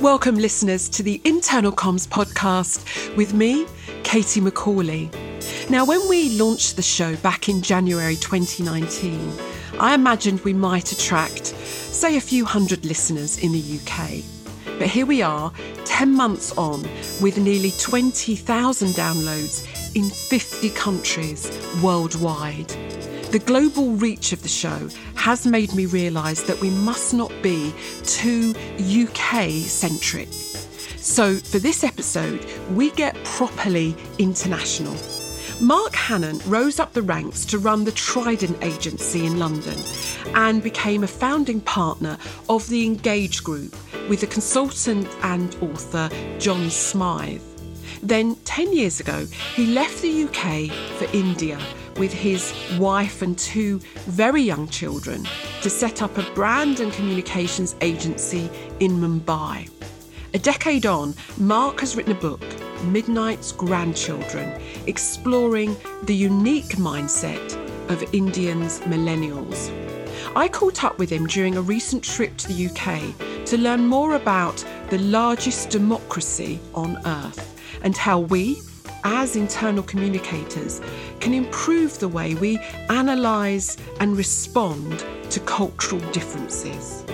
Welcome, listeners, to the Internal Comms podcast with me, Katie Macaulay. Now, when we launched the show back in January 2019, I imagined we might attract, say, a few hundred listeners in the UK. But here we are, 10 months on, with nearly 20,000 downloads in 50 countries worldwide. The global reach of the show has made me realise that we must not be too UK centric. So, for this episode, we get properly international. Mark Hannant rose up the ranks to run the Trident Agency in London and became a founding partner of the Engage Group with the consultant and author John Smythe. Then, 10 years ago, he left the UK for India with his wife and two very young children to set up a brand and communications agency in Mumbai. A decade on, Mark has written a book, Midnight's Grandchildren, exploring the unique mindset of Indians millennials. I caught up with him during a recent trip to the UK to learn more about the largest democracy on earth and how we, as internal communicators, can improve the way we analyse and respond to cultural differences.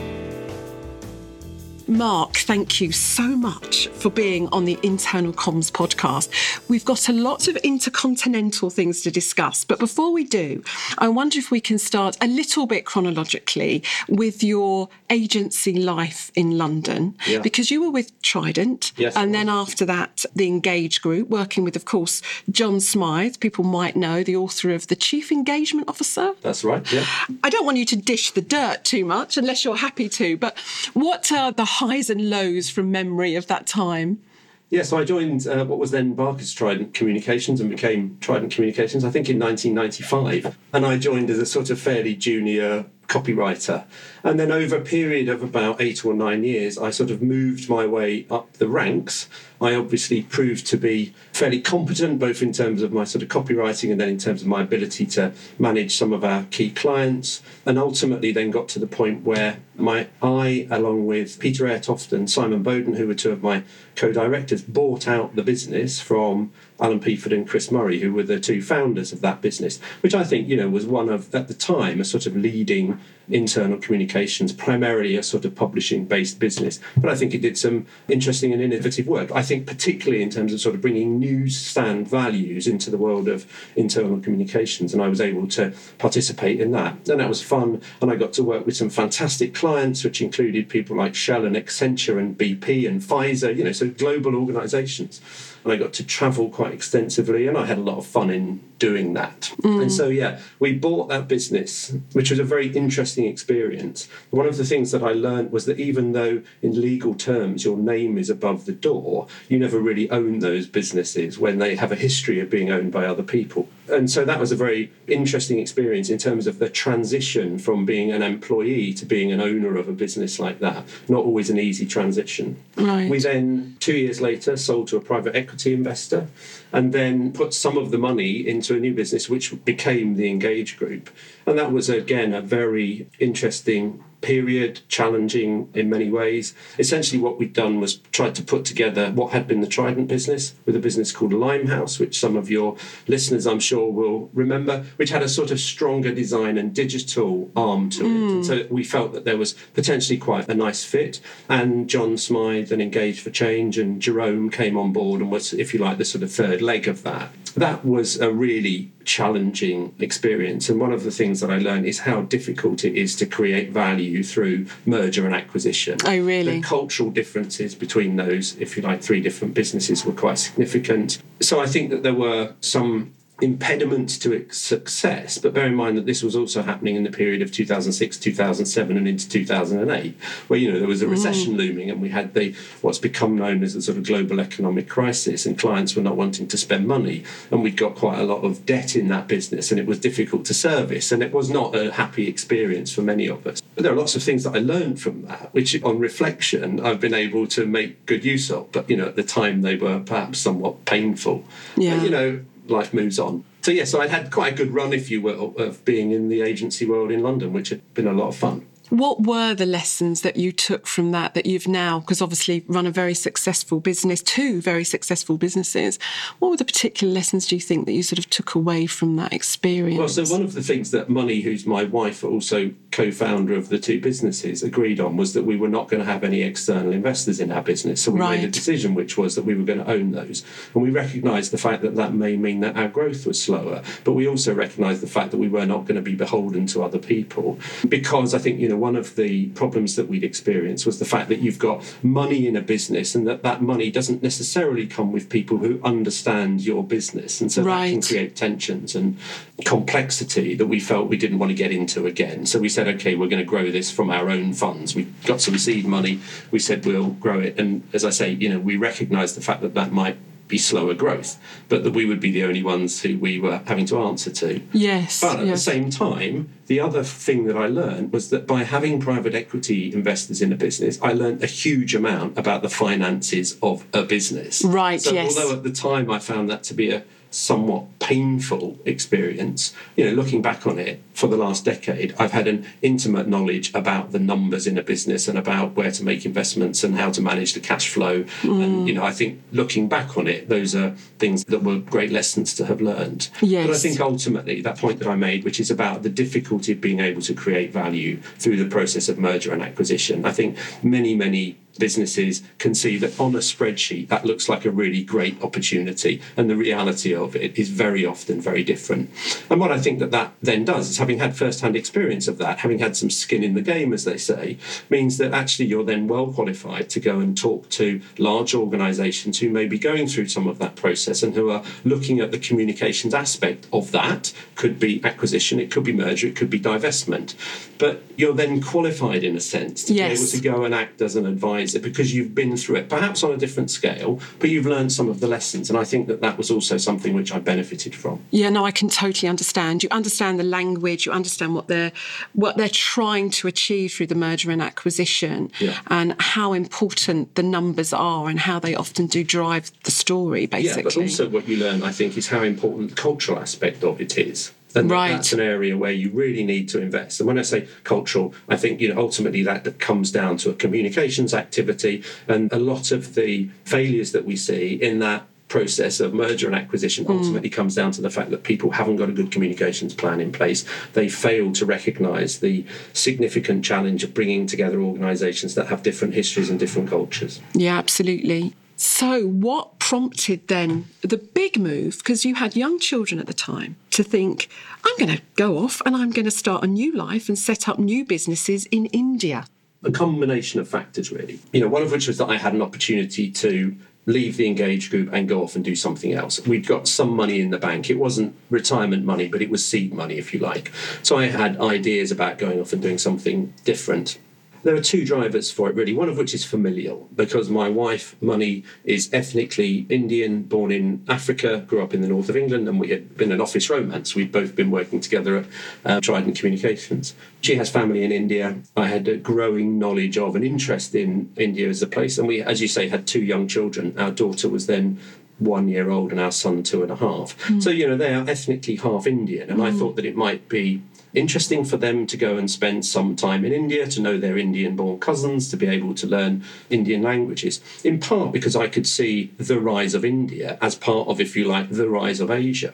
Mark, thank you so much for being on the Internal Comms podcast. We've got a lot of intercontinental things to discuss, but before we do, I wonder if we can start a little bit chronologically with your agency life in London, Yeah. because you were with Trident, Yes, and then after that, the Engage Group, working with, of course, John Smythe, people might know, the author of The Chief Engagement Officer. That's right. Yeah. I don't want you to dish the dirt too much unless you're happy to, but what are the highs and lows from memory of that time? Yeah. So I joined uh, what was then Barker's Trident Communications and became Trident Communications. I think in 1995, and I joined as a sort of fairly junior copywriter. And then over a period of about eight or nine years, I sort of moved my way up the ranks. I obviously proved to be fairly competent, both in terms of my sort of copywriting and then in terms of my ability to manage some of our key clients. And ultimately, then got to the point where my I, along with Peter Airtoft and Simon Bowden, who were two of my co-directors, bought out the business from Alan Peaford and Chris Murray, who were the two founders of that business, which I think you know was one of at the time a sort of leading internal communications, primarily a sort of publishing-based business. But I think it did some interesting and innovative work. I think particularly in terms of sort of bringing newsstand values into the world of internal communications, and I was able to participate in that. And that was fun, and I got to work with some fantastic clients, which included people like Shell and Accenture and BP and Pfizer, you know, so global organisations and I got to travel quite extensively, and I had a lot of fun in doing that. And so, yeah, we bought that business, which was a very interesting experience. One of the things that I learned was that even though in legal terms your name is above the door, you never really own those businesses when they have a history of being owned by other people. And so that was a very interesting experience in terms of the transition from being an employee to being an owner of a business like that. Not always an easy transition. Right. We then, two years later, sold to a private equity investor and then put some of the money into a new business, which became the Engage Group. And that was, again, a very interesting period, challenging in many ways. Essentially, what we'd done was tried to put together what had been the Trident business with a business called Limehouse, which some of your listeners, I'm sure, will remember, which had a sort of stronger design and digital arm to it. And so we felt that there was potentially quite a nice fit. And John Smythe and Engage for Change and Jerome came on board and was, if you like, the sort of third leg of that. That was a really challenging experience. And one of the things that I learned is how difficult it is to create value through merger and acquisition. Oh, really? The cultural differences between those, if you like, three different businesses were quite significant. So I think that there were some impediments to its success, but bear in mind that this was also happening in the period of 2006, 2007, and into 2008, where you know there was a recession mm. looming, and we had the what's become known as the sort of global economic crisis, and clients were not wanting to spend money, and we'd got quite a lot of debt in that business, and it was difficult to service, and it was not a happy experience for many of us. But there are lots of things that I learned from that, which on reflection I've been able to make good use of, but you know at the time they were perhaps somewhat painful. Yeah. But, you know life moves on. So yeah, so I'd had quite a good run, if you will, of being in the agency world in London, which had been a lot of fun. What were the lessons that you took from that that you've now, because obviously run a very successful business, two very successful businesses. What were the particular lessons do you think that you sort of took away from that experience? Well, so one of the things that Money, who's my wife, also co founder of the two businesses, agreed on was that we were not going to have any external investors in our business. So we Right. made a decision, which was that we were going to own those. And we recognised the fact that that may mean that our growth was slower, but we also recognised the fact that we were not going to be beholden to other people. Because I think, you know, one of the problems that we'd experienced was the fact that you've got money in a business and that that money doesn't necessarily come with people who understand your business. And so that can create tensions and complexity that we felt we didn't want to get into again. So we said, okay, we're going to grow this from our own funds. We got some seed money. We said we'll grow it. And as I say, you know, we recognise the fact that that might be slower growth, but that we would be the only ones who we were having to answer to. yes. But at yeah. the same time, the other thing that I learned was that by having private equity investors in a business, I learned a huge amount about the finances of a business. Right, So yes. although at the time I found that to be a somewhat painful experience, you know, looking back on it for the last decade, I've had an intimate knowledge about the numbers in a business and about where to make investments and how to manage the cash flow. Mm. And you know, I think looking back on it, those are things that were great lessons to have learned. But I think ultimately that point that I made, which is about the difficulty of being able to create value through the process of merger and acquisition. I think many, many businesses can see that on a spreadsheet that looks like a really great opportunity. And the reality of it is very often very different. And what i think that that then does is having had first-hand experience of that having had some skin in the game as they say means that actually you're then well qualified to go and talk to large organizations who may be going through some of that process and who are looking at the communications aspect of that. Could be acquisition it could be merger it could be divestment. But you're then qualified in a sense to Yes. be able to go and act as an advisor because you've been through it, perhaps on a different scale, but you've learned some of the lessons. And I think that that was also something which I benefited from. Yeah, no, I can totally understand. You understand the language, you understand what they're what they're trying to achieve through the merger and acquisition, Yeah. and how important the numbers are, and how they often do drive the story. Basically, Yeah, but also what you learn, I think, is how important the cultural aspect of it is. And Right. that's an area where you really need to invest. And when I say cultural, I think you know ultimately that comes down to a communications activity, and a lot of the failures that we see in that process of merger and acquisition mm. ultimately comes down to the fact that people haven't got a good communications plan in place. They fail to recognise the significant challenge of bringing together organisations that have different histories and different cultures. Yeah, absolutely. So, what prompted then the big move? Because you had young children at the time to think, I'm going to go off and I'm going to start a new life and set up new businesses in India. a combination of factors, really. You know, one of which was that I had an opportunity to leave the Engage group and go off and do something else. We'd got some money in the bank. It wasn't retirement money, but it was seed money, if you like. So I had ideas about going off and doing something different. There are two drivers for it, really. One of which is familial, because my wife, Money, is ethnically Indian, born in Africa, grew up in the north of England, and we had been an office romance. We'd both been working together at uh, Trident Communications. She has family in India. I had a growing knowledge of and interest in India as a place, and we, as you say, had two young children. Our daughter was then one year old and our son two and a half. So, you know, they are ethnically half Indian. And I thought that it might be interesting for them to go and spend some time in India, to know their Indian born cousins, to be able to learn Indian languages. In part because I could see the rise of India as part of, if you like, the rise of Asia.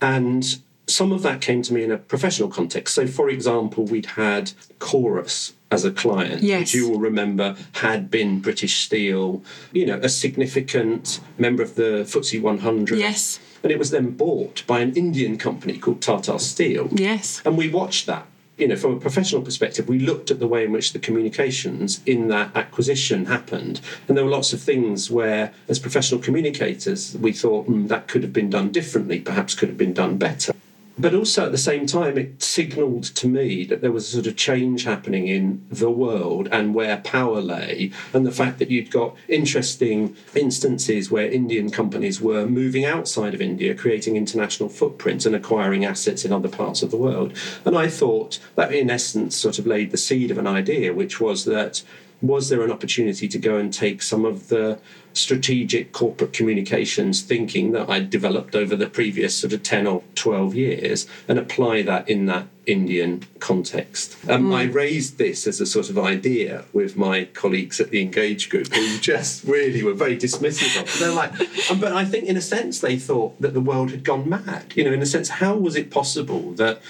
And some of that came to me in a professional context. So, for example, we'd had Corus as a client, Yes. which you will remember had been British Steel, you know, a significant member of the FTSE 100. Yes. And it was then bought by an Indian company called Tata Steel. Yes. And we watched that. You know, from a professional perspective, we looked at the way in which the communications in that acquisition happened. And there were lots of things where, as professional communicators, we thought "Hmm, that could have been done differently, perhaps could have been done better. But also at the same time, it signalled to me that there was a sort of change happening in the world and where power lay, and the fact that you'd got interesting instances where Indian companies were moving outside of India, creating international footprints and acquiring assets in other parts of the world. And I thought that, in essence, sort of laid the seed of an idea, which was that was there an opportunity to go and take some of the strategic corporate communications thinking that I'd developed over the previous sort of 10 or 12 years and apply that in that Indian context. Um, mm. I raised this as a sort of idea with my colleagues at the Engage group who just really were very dismissive of it. They're like, um, but I think in a sense they thought that the world had gone mad. You know, in a sense, how was it possible that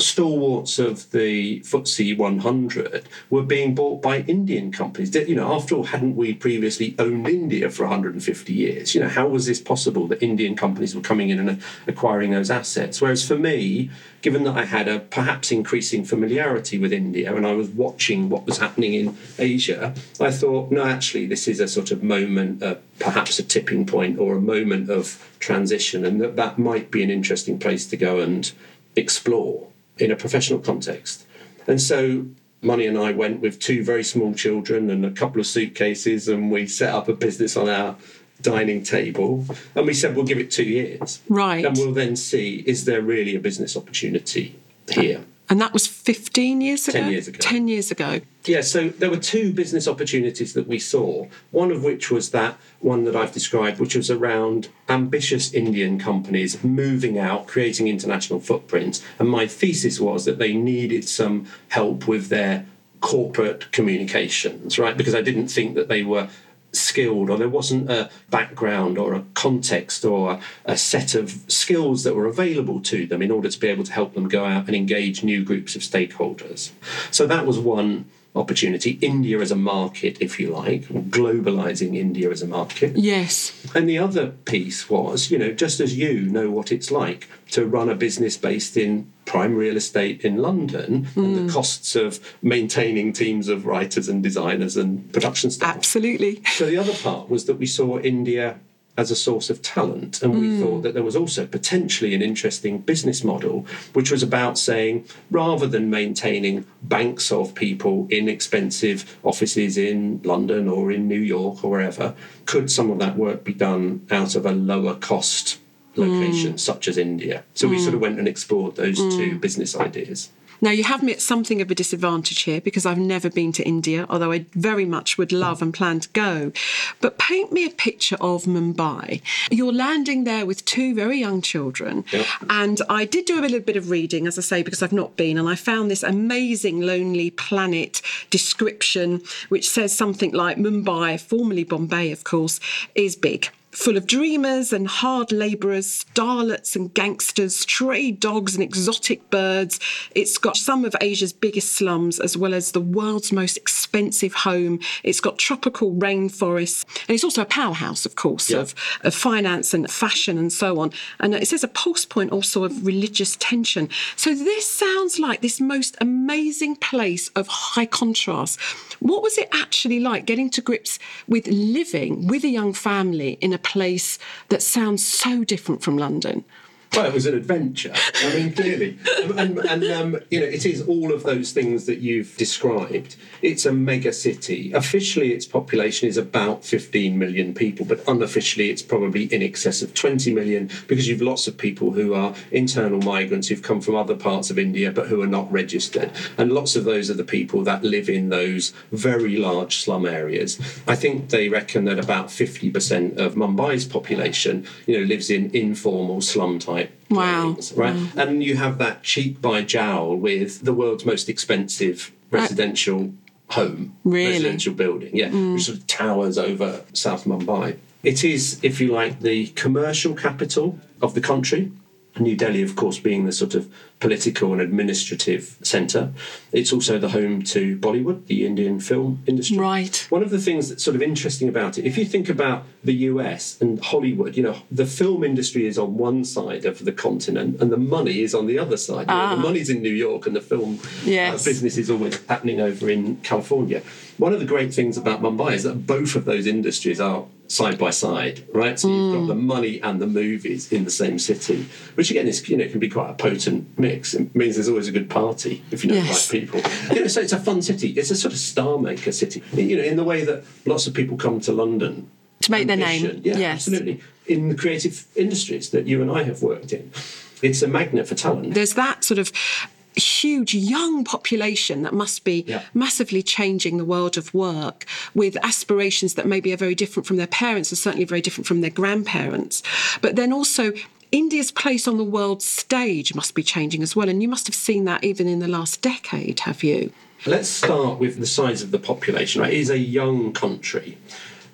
stalwarts of the FTSE 100 were being bought by Indian companies. You know, after all, hadn't we previously owned India for 150 years? You know, how was this possible that Indian companies were coming in and acquiring those assets? Whereas for me, given that I had a perhaps increasing familiarity with India and I was watching what was happening in Asia, I thought, no, actually, this is a sort of moment, uh, perhaps a tipping point or a moment of transition, and that that might be an interesting place to go and explore in a professional context. And so Money and I went with two very small children and a couple of suitcases, and we set up a business on our dining table. And we said, we'll give it two years. Right. And we'll then see is there really a business opportunity here? And that was 15 years ago? 10 years ago. 10 years ago. Yeah, so there were two business opportunities that we saw. One of which was that one that I've described, which was around ambitious Indian companies moving out, creating international footprints. And my thesis was that they needed some help with their corporate communications, right? Because I didn't think that they were skilled or there wasn't a background or a context or a set of skills that were available to them in order to be able to help them go out and engage new groups of stakeholders. So that was one opportunity. India as a market, if you like, globalizing India as a market. Yes. And the other piece was, you know, just as you know what it's like to run a business based in prime real estate in London mm. and the mm. costs of maintaining teams of writers and designers and production staff. Absolutely. So the other part was that we saw India as a source of talent. And we mm. thought that there was also potentially an interesting business model, which was about saying rather than maintaining banks of people in expensive offices in London or in New York or wherever, could some of that work be done out of a lower cost location, mm. such as India? So mm. we sort of went and explored those two mm. business ideas. Now, you have me at something of a disadvantage here because I've never been to India, although I very much would love and plan to go. But paint me a picture of Mumbai. You're landing there with two very young children. Yep. And I did do a little bit of reading, as I say, because I've not been, and I found this amazing Lonely Planet description, which says something like Mumbai, formerly Bombay, of course, is big full of dreamers and hard labourers, starlets and gangsters, stray dogs and exotic birds. It's got some of Asia's biggest slums as well as the world's most expensive home. It's got tropical rainforests. And it's also a powerhouse, of course, yeah. of, of finance and fashion and so on. And uh, it says a pulse point also of religious tension. So this sounds like this most amazing place of high contrast. What was it actually like getting to grips with living with a young family in a place that sounds so different from London. Well, it was an adventure. I mean, clearly, and, and um, you know, it is all of those things that you've described. It's a mega city. Officially, its population is about 15 million people, but unofficially, it's probably in excess of 20 million because you've lots of people who are internal migrants who've come from other parts of India but who are not registered, and lots of those are the people that live in those very large slum areas. I think they reckon that about 50% of Mumbai's population, you know, lives in informal slum type Wow. right? Wow. And you have that cheek by jowl with the world's most expensive residential home, really? residential building, yeah, mm. which sort of towers over South Mumbai. It is, if you like, the commercial capital of the country. New Delhi, of course, being the sort of political and administrative centre. It's also the home to Bollywood, the Indian film industry. Right. One of the things that's sort of interesting about it, if you think about the US and Hollywood, you know, the film industry is on one side of the continent and the money is on the other side. You ah. know, the money's in New York and the film uh, yes. uh, business is always happening over in California. One of the great things about Mumbai is that both of those industries are side by side, right? So you've got mm. the money and the movies in the same city, which again is you know can be quite a potent mix. It means there's always a good party if you know yes. the right people. You know, so it's a fun city. It's a sort of star maker city. You know, in the way that lots of people come to London to make ambition. their name. Yeah, yes. absolutely. In the creative industries that you and I have worked in, it's a magnet for talent. There's that sort of huge young population that must be Yeah. massively changing the world of work with aspirations that maybe are very different from their parents and certainly very different from their grandparents. But then also, India's place on the world stage must be changing as well. And you must have seen that even in the last decade, have you? Let's start with the size of the population. Right? It is a young country.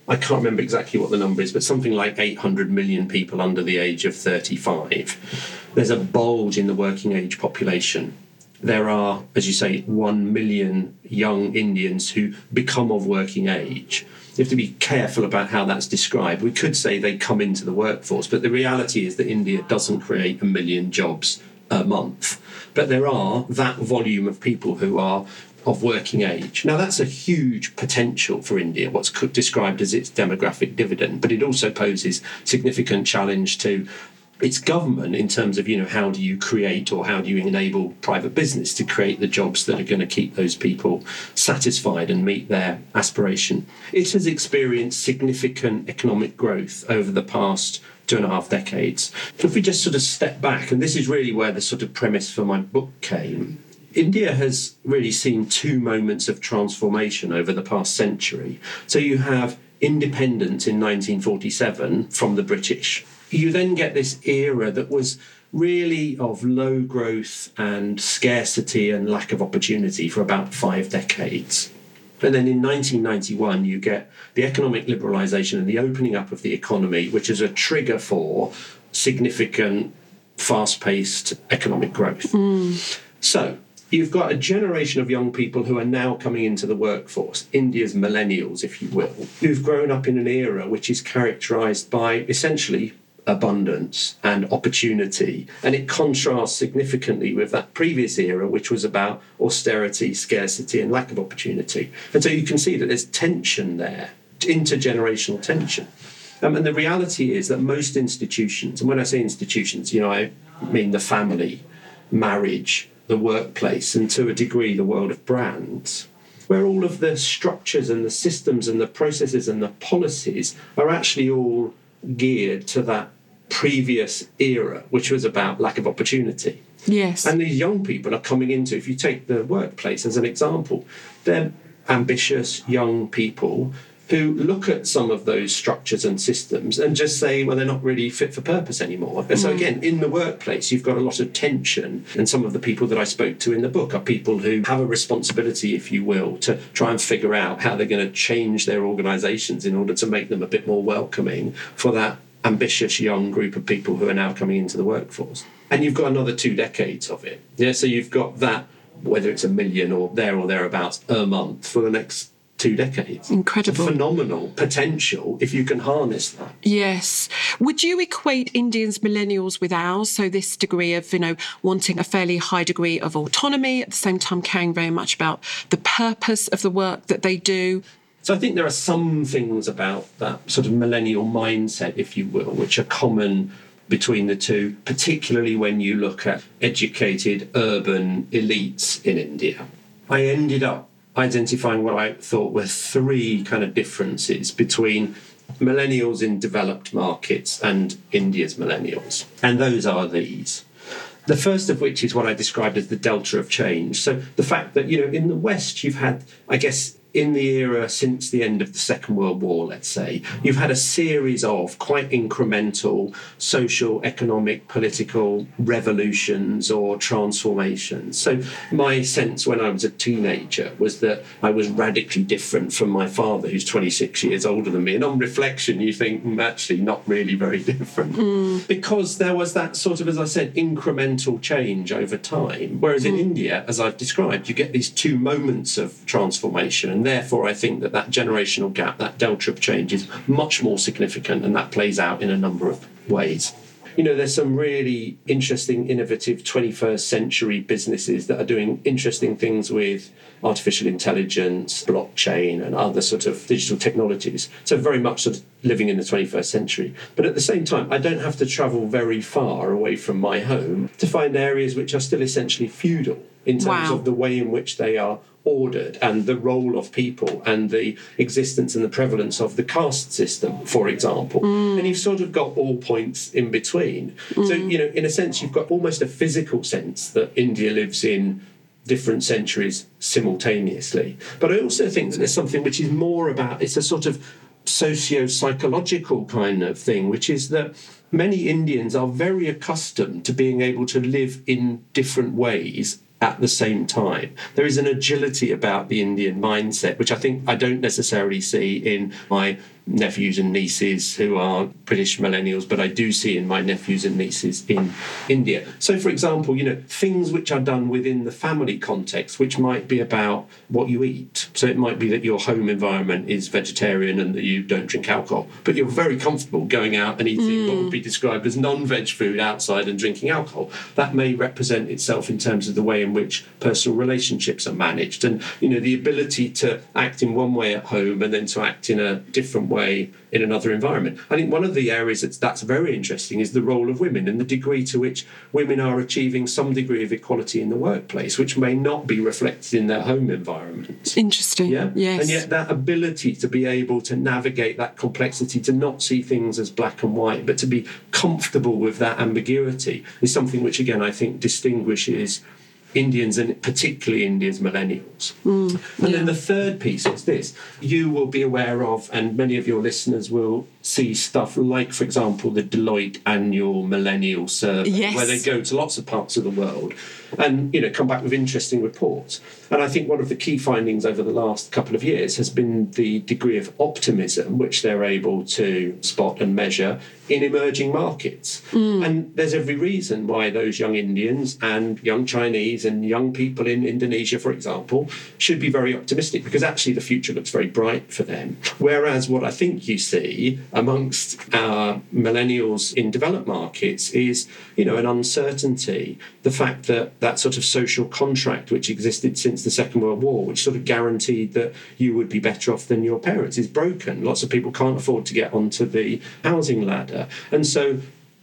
I can't remember exactly what the number is, but something like 800 million people under the age of 35. There's a bulge in the working age population. There are, as you say, 1 million young Indians who become of working age. You have to be careful about how that's described. We could say they come into the workforce, but the reality is that India doesn't create a million jobs a month. But there are that volume of people who are of working age. Now, that's a huge potential for India, what's described as its demographic dividend, but it also poses significant challenge to its government in terms of, you know, how do you create or how do you enable private business to create the jobs that are going to keep those people satisfied and meet their aspiration. It has experienced significant economic growth over the past two and a half decades. If we just sort of step back, and this is really where the sort of premise for my book came, India has really seen two moments of transformation over the past century. So you have independence in 1947 from the British. You then get this era that was really of low growth and scarcity and lack of opportunity for about five decades. And then in 1991, you get the economic liberalisation and the opening up of the economy, which is a trigger for significant, fast paced economic growth. Hmm. So you've got a generation of young people who are now coming into the workforce, India's millennials, if you will, who've grown up in an era which is characterised by essentially abundance and opportunity. And it contrasts significantly with that previous era, which was about austerity, scarcity, and lack of opportunity. And so you can see that there's tension there, intergenerational tension. Um, and the reality is that most institutions, and when I say institutions, you know, I mean the family, marriage, the workplace, and to a degree the world of brands, where all of the structures and the systems and the processes and the policies are actually all geared to that previous era, which was about lack of opportunity. Yes. And these young people are coming into, if you take the workplace as an example, they're ambitious young people who look at some of those structures and systems and just say, well, they're not really fit for purpose anymore. And so, mm. again, in the workplace, you've got a lot of tension. And some of the people that I spoke to in the book are people who have a responsibility, if you will, to try and figure out how they're going to change their organizations in order to make them a bit more welcoming for that ambitious young group of people who are now coming into the workforce. And you've got another two decades of it. Yeah, so you've got that, whether it's a million or there or thereabouts a month for the next two decades. Incredible. Phenomenal potential if you can harness that. Yes. Would you equate Indians millennials with ours? So this degree of, you know, wanting a fairly high degree of autonomy, at the same time caring very much about the purpose of the work that they do. So I think there are some things about that sort of millennial mindset, if you will, which are common between the two, particularly when you look at educated urban elites in India. I ended up identifying what I thought were three kind of differences between millennials in developed markets and India's millennials. And those are these. The first of which is what I described as the delta of change. So the fact that, you know, in the West, you've had, I guess, in the era since the end of the Second World War, let's say, you've had a series of quite incremental social, economic, political revolutions or transformations. So, my sense when I was a teenager was that I was radically different from my father, who's 26 years older than me. And on reflection, you think, "Hmm, actually, not really very different. Because there was that sort of, as I said, incremental change over time. Whereas in India, as I've described, you get these two moments of transformation. Therefore, I think that that generational gap, that delta of change, is much more significant. And that plays out in a number of ways. You know, there's some really interesting, innovative 21st century businesses that are doing interesting things with artificial intelligence, blockchain, and other sort of digital technologies. So, very much sort of living in the 21st century. But at the same time, I don't have to travel very far away from my home to find areas which are still essentially feudal in terms Wow. of the way in which they are ordered and the role of people and the existence and the prevalence of the caste system, for example. Mm. And you've sort of got all points in between. Mm. So, you know, in a sense, you've got almost a physical sense that India lives in different centuries simultaneously. But I also think that there's something which is more about it's a sort of socio psychological kind of thing, which is that many Indians are very accustomed to being able to live in different ways at the same time. There is an agility about the Indian mindset, which I think I don't necessarily see in my nephews and nieces who are British millennials, but I do see in my nephews and nieces in India. So, for example, you know, things which are done within the family context, which might be about what you eat. So, it might be that your home environment is vegetarian and that you don't drink alcohol, but you're very comfortable going out and eating mm. what would be described as non veg food outside and drinking alcohol. That may represent itself in terms of the way in which personal relationships are managed and, you know, the ability to act in one way at home and then to act in a different way way in another environment. I think one of the areas that's, that's very interesting is the role of women and the degree to which women are achieving some degree of equality in the workplace, which may not be reflected in their home environment. Interesting. Yeah. Yes. And yet that ability to be able to navigate that complexity, to not see things as black and white, but to be comfortable with that ambiguity is something which again I think distinguishes Indians and particularly Indians millennials. Mm, and yeah. then the third piece is this you will be aware of, and many of your listeners will see stuff like, for example, the Deloitte annual millennial survey, yes. where they go to lots of parts of the world and you know come back with interesting reports. And I think one of the key findings over the last couple of years has been the degree of optimism which they're able to spot and measure in emerging markets. Mm. And there's every reason why those young Indians and young Chinese and young people in Indonesia, for example, should be very optimistic because actually the future looks very bright for them. Whereas what I think you see amongst our millennials in developed markets is, you know, an uncertainty. The fact that that sort of social contract which existed since the Second World War, which sort of guaranteed that you would be better off than your parents, is broken. Lots of people can't afford to get onto the housing ladder. And so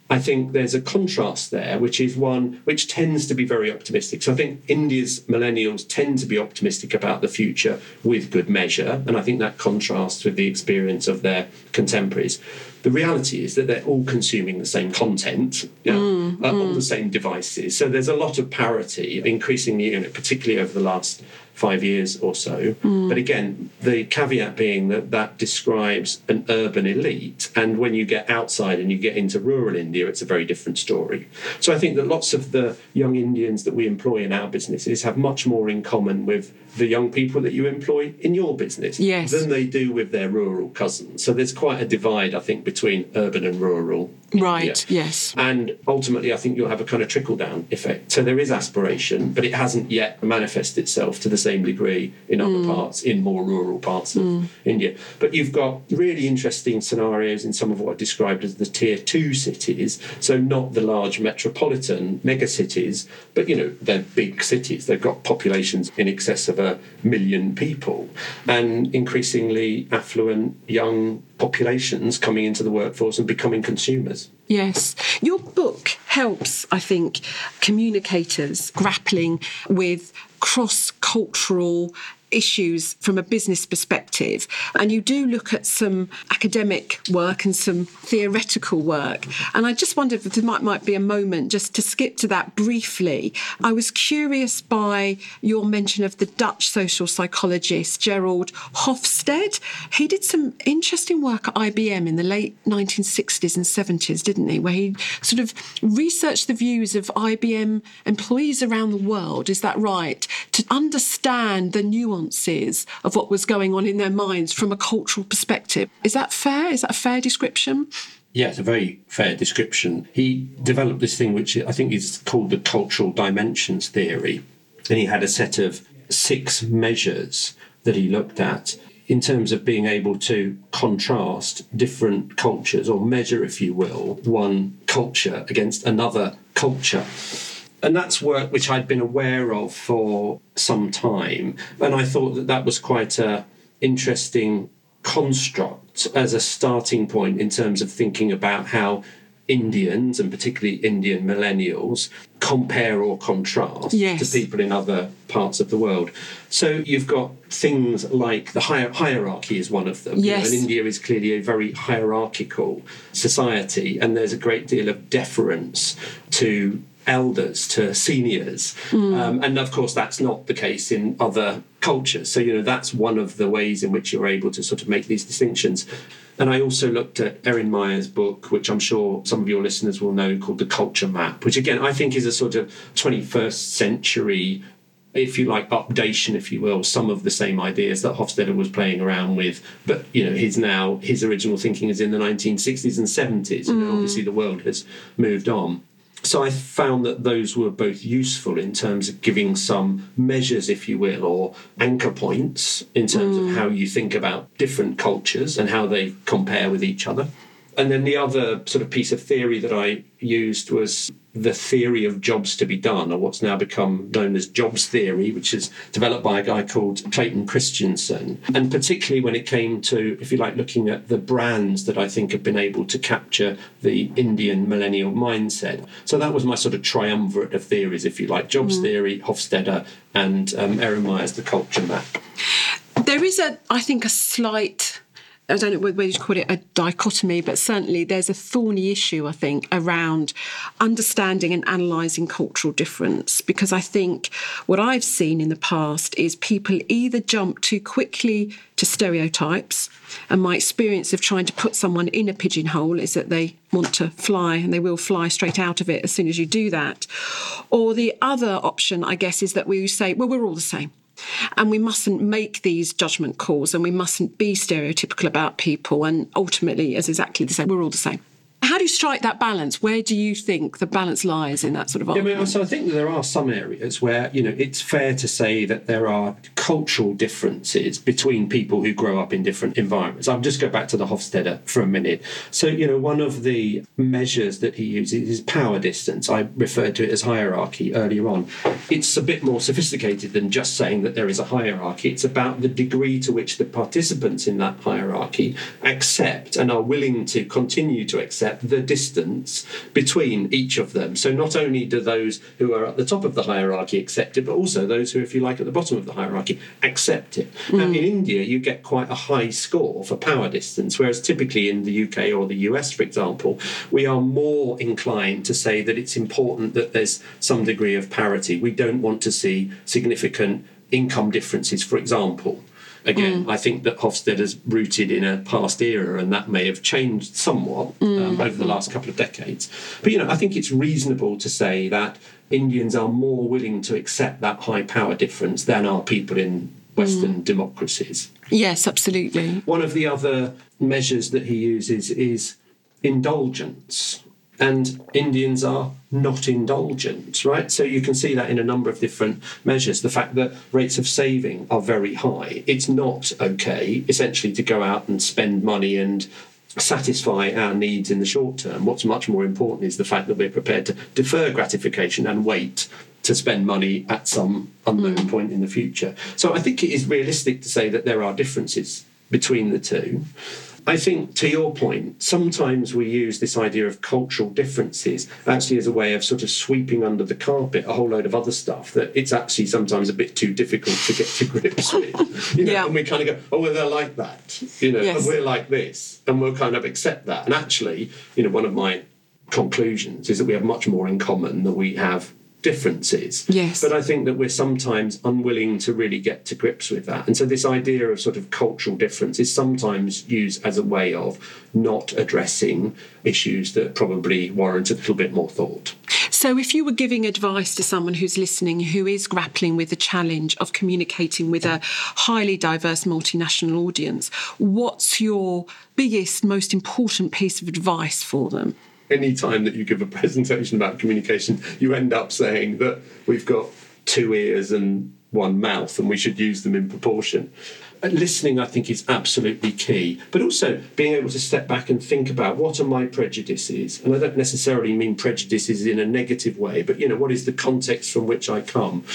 I think there's a contrast there, which is one which tends to be very optimistic. So I think India's millennials tend to be optimistic about the future with good measure, and I think that contrasts with the experience of their contemporaries. The reality is that they're all consuming the same content yeah, mm, uh, mm. on the same devices. So there's a lot of parity, increasingly, you know, particularly over the last five years or so. Mm. But again, the caveat being that that describes an urban elite. And when you get outside and you get into rural India, it's a very different story. So I think that lots of the young Indians that we employ in our businesses have much more in common with the young people that you employ in your business yes. than they do with their rural cousins. So there's quite a divide, I think, between urban and rural. Right, India. yes. And ultimately, I think you'll have a kind of trickle down effect. So there is aspiration, but it hasn't yet manifested itself to the same degree in other mm. parts, in more rural parts of mm. India. But you've got really interesting scenarios in some of what are described as the tier two cities. So not the large metropolitan mega cities, but you know, they're big cities. They've got populations in excess of a million people and increasingly affluent young populations coming into the workforce and becoming consumers. Yes. Your book helps, I think, communicators grappling with cross cultural issues from a business perspective. And you do look at some academic work and some theoretical work. And I just wondered if there might, might be a moment just to skip to that briefly. I was curious by your mention of the Dutch social psychologist Gerald Hofstede. He did some interesting work at IBM in the late 1960s and 70s, didn't he? Where he sort of researched the views of IBM employees around the world, is that right? To understand the nuance nuances of what was going on in their minds from a cultural perspective. Is that fair? Is that a fair description? Yeah, it's a very fair description. He developed this thing which I think is called the cultural dimensions theory. And he had a set of six measures that he looked at in terms of being able to contrast different cultures or measure, if you will, one culture against another culture and that's work which I'd been aware of for some time, and I thought that that was quite a interesting construct as a starting point in terms of thinking about how Indians and particularly Indian millennials compare or contrast Yes. to people in other parts of the world. So you've got things like the hier- hierarchy is one of them. You know, and India is clearly a very hierarchical society, and there's a great deal of deference to elders, to seniors. Um, and of course, that's not the case in other cultures. So, you know, that's one of the ways in which you're able to sort of make these distinctions. And I also looked at Erin Meyer's book, which I'm sure some of your listeners will know, called The Culture Map, which again I think is a sort of 21st century if you like, updation, if you will, some of the same ideas that Hofstede was playing around with. But you know, his now his original thinking is in the 1960s and 70s. You know, obviously the world has moved on. So I found that those were both useful in terms of giving some measures, if you will, or anchor points in terms of mm. how you think about different cultures and how they compare with each other. And then the other sort of piece of theory that I used was the theory of jobs to be done, or what's now become known as jobs theory, which is developed by a guy called Clayton Christensen. And particularly when it came to, if you like, looking at the brands that I think have been able to capture the Indian millennial mindset. So that was my sort of triumvirate of theories, if you like, jobs theory, Hofstede, and um, Erin Meyer's The Culture Map. There is a, I think, a slight. I don't know whether you call it a dichotomy, but certainly there's a thorny issue, I think, around understanding and analysing cultural difference. Because I think what I've seen in the past is people either jump too quickly to stereotypes, and my experience of trying to put someone in a pigeonhole is that they want to fly and they will fly straight out of it as soon as you do that. Or the other option, I guess, is that we say, well, we're all the same. And we mustn't make these judgment calls and we mustn't be stereotypical about people. And ultimately, as exactly the same, we're all the same. How do you strike that balance? Where do you think the balance lies in that sort of Yeah, I argument? mean, so I think that there are some areas where you know it's fair to say that there are cultural differences between people who grow up in different environments. I'll just go back to the Hofstede for a minute. So you know, one of the measures that he uses is power distance. I referred to it as hierarchy earlier on. It's a bit more sophisticated than just saying that there is a hierarchy. It's about the degree to which the participants in that hierarchy accept and are willing to continue to accept the distance between each of them. So not only do those who are at the top of the hierarchy accept it, but also those who, if you like, at the bottom of the hierarchy accept it. Now, hmm. in India, you get quite a high score for power distance, whereas typically in the UK or the US, for example, we are more inclined to say that it's important that there's some degree of parity. We don't want to see significant income differences, for example. Again, mm. I think that Hofstede's rooted in a past era, and that may have changed somewhat um, mm. over the last couple of decades. But you know, I think it's reasonable to say that Indians are more willing to accept that high power difference than are people in Western mm. democracies. yes, absolutely. One of the other measures that he uses is indulgence. And Indians are not indulgent, right? So you can see that in a number of different measures. The fact that rates of saving are very high. It's not okay, essentially, to go out and spend money and satisfy our needs in the short term. What's much more important is the fact that we're prepared to defer gratification and wait to spend money at some unknown hmm. point in the future. So I think it is realistic to say that there are differences between the two. I think, to your point, sometimes we use this idea of cultural differences actually as a way of sort of sweeping under the carpet a whole load of other stuff that it's actually sometimes a bit too difficult to get to grips with. You know, Yeah. And we kind of go, oh, well, they're like that, you know, Yes. and we're like this, and we'll kind of accept that. And actually, you know, one of my conclusions is that we have much more in common than we have differences. Yes. But I think that we're sometimes unwilling to really get to grips with that. And so this idea of sort of cultural difference is sometimes used as a way of not addressing issues that probably warrant a little bit more thought. So, if you were giving advice to someone who's listening who is grappling with the challenge of communicating with a highly diverse multinational audience, what's your biggest, most important piece of advice for them? Any time that you give a presentation about communication, you end up saying that we've got two ears and one mouth and we should use them in proportion. Listening, I think, is absolutely key. But also being able to step back and think about what are my prejudices, and I don't necessarily mean prejudices in a negative way, but you know, what is the context from which I come,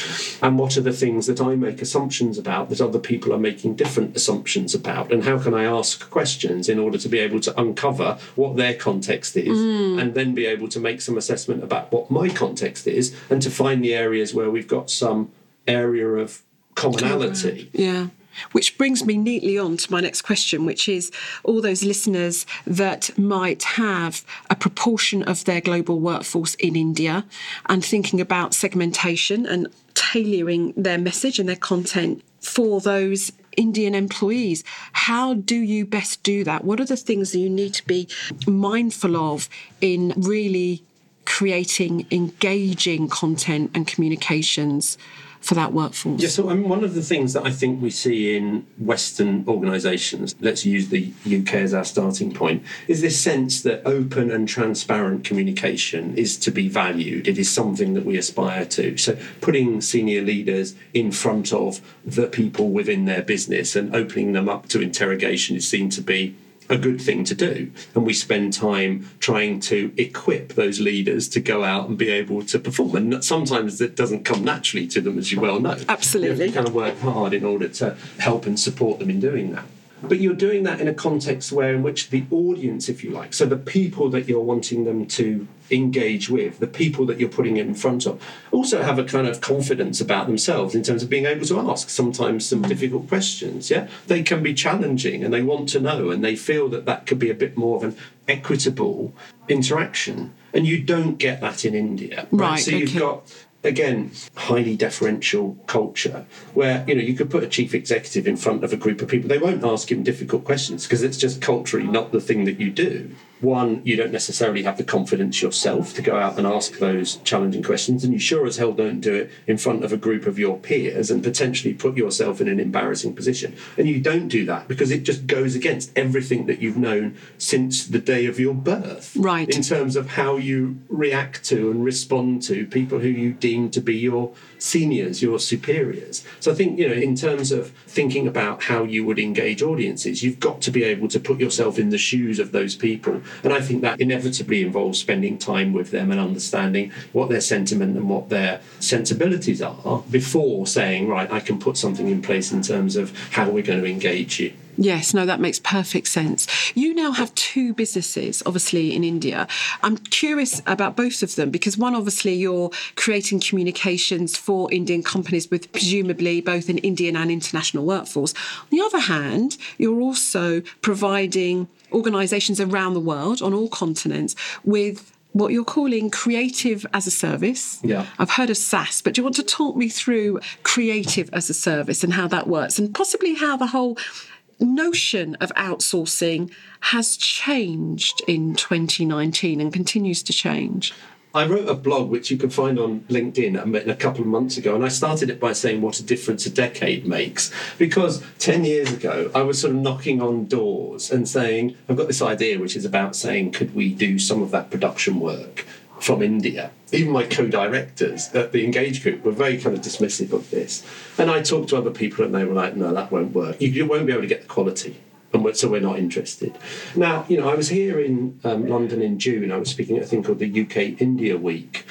and what are the things that I make assumptions about that other people are making different assumptions about, and how can I ask questions in order to be able to uncover what their context is, mm. and then be able to make some assessment about what my context is, and to find the areas where we've got some area of commonality. Yeah. Which brings me neatly on to my next question, which is all those listeners that might have a proportion of their global workforce in India and thinking about segmentation and tailoring their message and their content for those Indian employees. How do you best do that? What are the things that you need to be mindful of in really creating engaging content and communications for that workforce? Yeah, so one of the things that I think we see in Western organisations, let's use the UK as our starting point, is this sense that open and transparent communication is to be valued. It is something that we aspire to. So putting senior leaders in front of the people within their business and opening them up to interrogation is seen to be a good thing to do. And we spend time trying to equip those leaders to go out and be able to perform. And sometimes it doesn't come naturally to them, as you well know. Absolutely. You kind of work hard in order to help and support them in doing that. But you're doing that in a context where, in which the audience, if you like, so the people that you're wanting them to engage with, the people that you're putting in front of, also have a kind of confidence about themselves in terms of being able to ask sometimes some mm. difficult questions. Yeah, they can be challenging and they want to know and they feel that that could be a bit more of an equitable interaction. And you don't get that in India. Right. right so okay. you've got again highly deferential culture where you know you could put a chief executive in front of a group of people. They won't ask him difficult questions because it's just culturally not the thing that you do one, you don't necessarily have the confidence yourself to go out and ask those challenging questions, and you sure as hell don't do it in front of a group of your peers and potentially put yourself in an embarrassing position. And you don't do that because it just goes against everything that you've known since the day of your birth. Right. In terms of how you react to and respond to people who you deem to be your seniors, your superiors. So I think, you know, in terms of thinking about how you would engage audiences, you've got to be able to put yourself in the shoes of those people. And I think that inevitably involves spending time with them and understanding what their sentiment and what their sensibilities are before saying, right, I can put something in place in terms of how we're going to engage you. Yes, no, that makes perfect sense. You now have two businesses, obviously, in India. I'm curious about both of them because one, obviously, you're creating communications for Indian companies with presumably both an Indian and international workforce. On the other hand, you're also providing organisations around the world on all continents with what you're calling creative as a service. Yeah. I've heard of SaaS, but do you want to talk me through creative as a service and how that works and possibly how the whole notion of outsourcing has changed in 2019 and continues to change? I wrote a blog which you can find on LinkedIn um, a couple of months ago, and I started it by saying what a difference a decade makes. Because 10 years ago, I was sort of knocking on doors and saying, I've got this idea which is about saying, could we do some of that production work? From India. Even my co-directors at the Engage group were very kind of dismissive of this. And I talked to other people and they were like, no, that won't work. You, you won't be able to get the quality. And so we're not interested. Now, you know, I was here in um, London in June. I was speaking at a thing called the UK India Week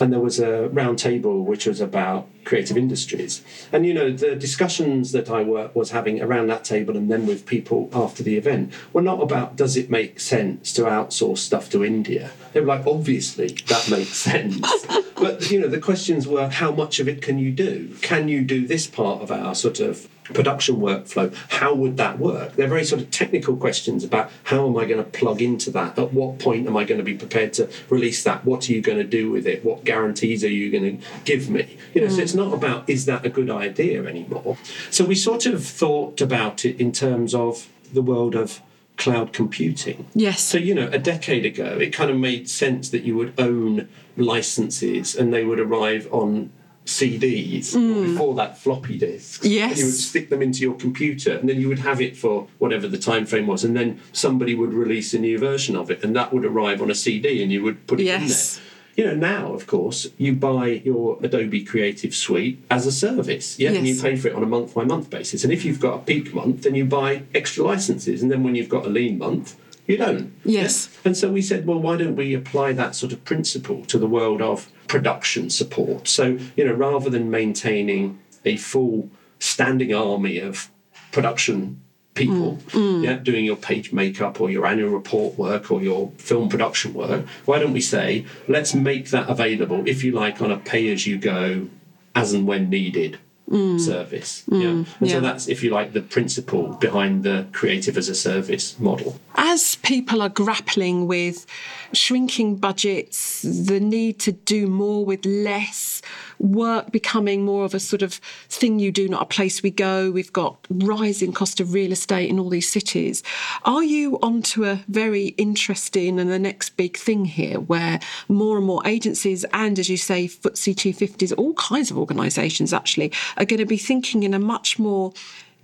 and there was a round table which was about creative industries. And you know, the discussions that I were, was having around that table and then with people after the event were not about does it make sense to outsource stuff to India. They were like, obviously that makes sense. but you know, the questions were how much of it can you do? Can you do this part of our sort of production workflow, how would that work? They're very sort of technical questions about how am I going to plug into that? At what point am I going to be prepared to release that? What are you going to do with it? What guarantees are you going to give me? You know, mm. so it's not about is that a good idea anymore. So we sort of thought about it in terms of the world of cloud computing. Yes. So, you know, a decade ago, it kind of made sense that you would own licenses and they would arrive on CDs mm. before that floppy disk. Yes. you would stick them into your computer and then you would have it for whatever the time frame was and then somebody would release a new version of it and that would arrive on a CD and you would put it yes. in there. You know, now, of course, you buy your Adobe Creative Suite as a service, yeah, and you pay for it on a month by month basis. And if you've got a peak month, then you buy extra licenses. And then when you've got a lean month, you don't. Yes. Yeah? And so we said, well, why don't we apply that sort of principle to the world of production support? So, you know, rather than maintaining a full standing army of production people mm, mm. yeah, doing your page makeup or your annual report work or your film production work, why don't we say, let's make that available, if you like, on a pay as you go, as and when needed mm. service. yeah. And yeah. so that's, if you like, the principle behind the creative as a service model. As people are grappling with shrinking budgets, the need to do more with less, work becoming more of a sort of thing you do, not a place we go, we've got rising cost of real estate in all these cities. Are you onto a very interesting and the next big thing here where more and more agencies and, as you say, FTSE 250s, all kinds of organisations actually, are going to be thinking in a much more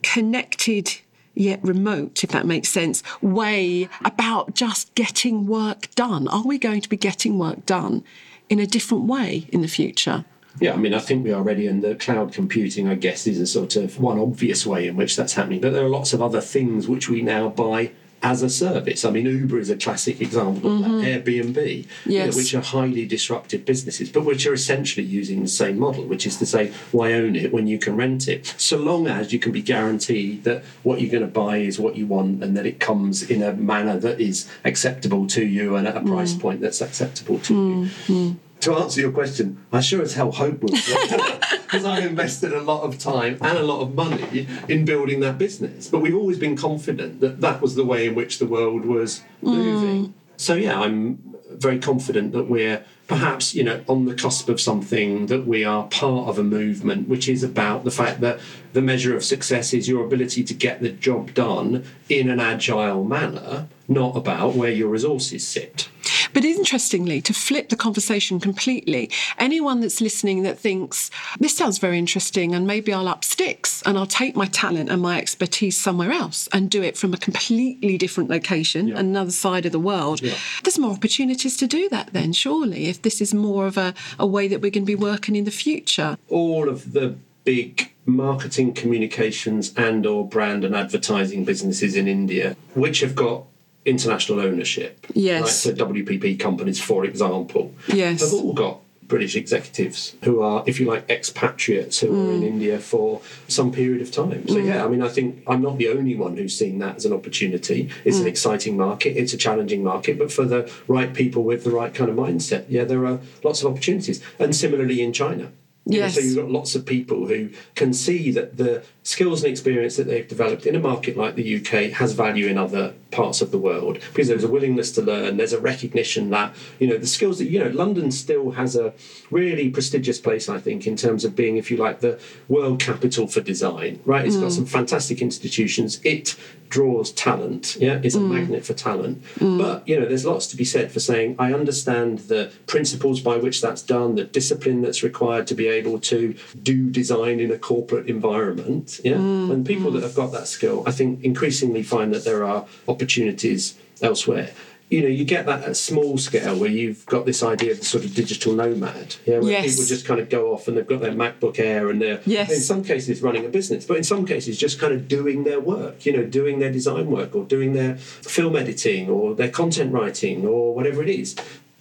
connected yet remote, if that makes sense, way about just getting work done? Are we going to be getting work done in a different way in the future? Yeah, I mean, I think we are already, and the cloud computing, I guess, is a sort of one obvious way in which that's happening. But there are lots of other things which we now buy as a service. I mean, Uber is a classic example of that, mm-hmm. Airbnb, you know, Yes. which are highly disruptive businesses, but which are essentially using the same model, which is to say, why own it when you can rent it? So long as you can be guaranteed that what you're going to buy is what you want and that it comes in a manner that is acceptable to you and at a price mm. point that's acceptable to you mm-hmm. To answer your question, I sure as hell hope we'll because I invested a lot of time and a lot of money in building that business. But we've always been confident that that was the way in which the world was mm. moving. So yeah, I'm very confident that we're perhaps you know on the cusp of something that we are part of a movement which is about the fact that the measure of success is your ability to get the job done in an agile manner not about where your resources sit But interestingly, to flip the conversation completely, anyone that's listening that thinks, this sounds very interesting and maybe I'll up sticks and I'll take my talent and my expertise somewhere else and do it from a completely different location, Yeah. another side of the world, Yeah. there's more opportunities to do that then, surely, if this is more of a, a way that we're going to be working in the future. all of the big marketing communications and or brand and advertising businesses in India which have got international ownership Yes. right? so WPP companies for example Yes. have all got British executives who are, if you like, expatriates who are in mm. India for some period of time. So, mm. yeah, I mean, I think I'm not the only one who's seen that as an opportunity. It's an mm. exciting market, it's a challenging market, but for the right people with the right kind of mindset, yeah, there are lots of opportunities. And similarly in China. You know, Yes. so you've got lots of people who can see that the skills and experience that they've developed in a market like the UK has value in other parts of the world because there's a willingness to learn. There's a recognition that you know the skills that you know London still has a really prestigious place, I think, in terms of being, if you like, the world capital for design. Right? It's got hmm. some fantastic institutions. It draws talent. Yeah, it's a mm. magnet for talent. But you know, there's lots to be said for saying I understand the principles by which that's done, the discipline that's required to be able to do design in a corporate environment. Yeah, mm, and people mm. that have got that skill, I think, increasingly find that there are opportunities elsewhere. You know, you get that at small scale where you've got this idea of the sort of digital nomad, yeah, where Yes. people just kind of go off and they've got their MacBook Air and they're Yes. in some cases running a business, but in some cases just kind of doing their work, you know, doing their design work or doing their film editing or their content writing or whatever it is.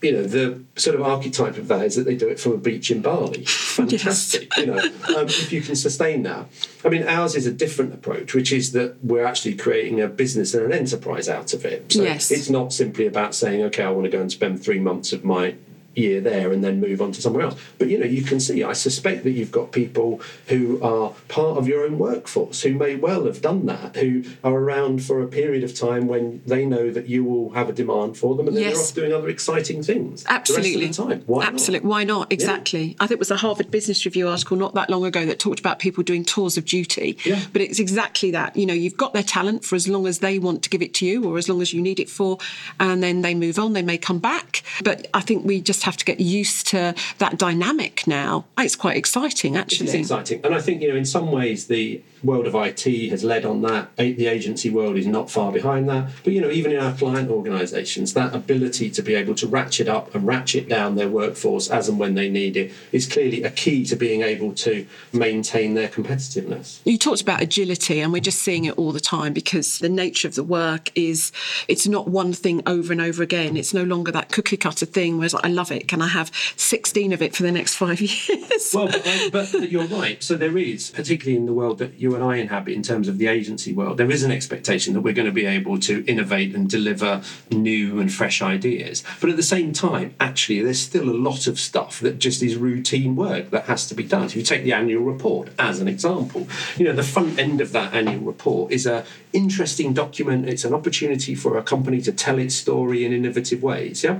You know, the sort of archetype of that is that they do it from a beach in Bali. Fantastic, you know, um, if you can sustain that. I mean, ours is a different approach, which is that we're actually creating a business and an enterprise out of it. So Yes. it's not simply about saying, okay, I want to go and spend three months of my year there and then move on to somewhere else. But you know, you can see, I suspect that you've got people who are part of your own workforce who may well have done that, who are around for a period of time when they know that you will have a demand for them and then they're off doing other exciting things. Absolutely. The rest of the time. Why not? Absolutely. Why not? Exactly. I think it was a Harvard Business Review article not that long ago that talked about people doing tours of duty. Yeah. But it's exactly that. You know, you've got their talent for as long as they want to give it to you or as long as you need it for, and then they move on. They may come back. But I think we just have to get used to that dynamic now. It's quite exciting, actually. It's exciting, and I think you know in some ways the world of IT has led on that. The agency world is not far behind that. But you know, even in our client organisations, that ability to be able to ratchet up and ratchet down their workforce as and when they need it is clearly a key to being able to maintain their competitiveness. You talked about agility, and we're just seeing it all the time because the nature of the work is it's not one thing over and over again. It's no longer that cookie cutter thing where I love it. Can I have 16 of it for the next five years? well, but, but you're right. So there is, particularly in the world that you and I inhabit in terms of the agency world, there is an expectation that we're going to be able to innovate and deliver new and fresh ideas. But at the same time, actually, there's still a lot of stuff that just is routine work that has to be done. If you take the annual report as an example, you know, the front end of that annual report is a interesting document. It's an opportunity for a company to tell its story in innovative ways. Yeah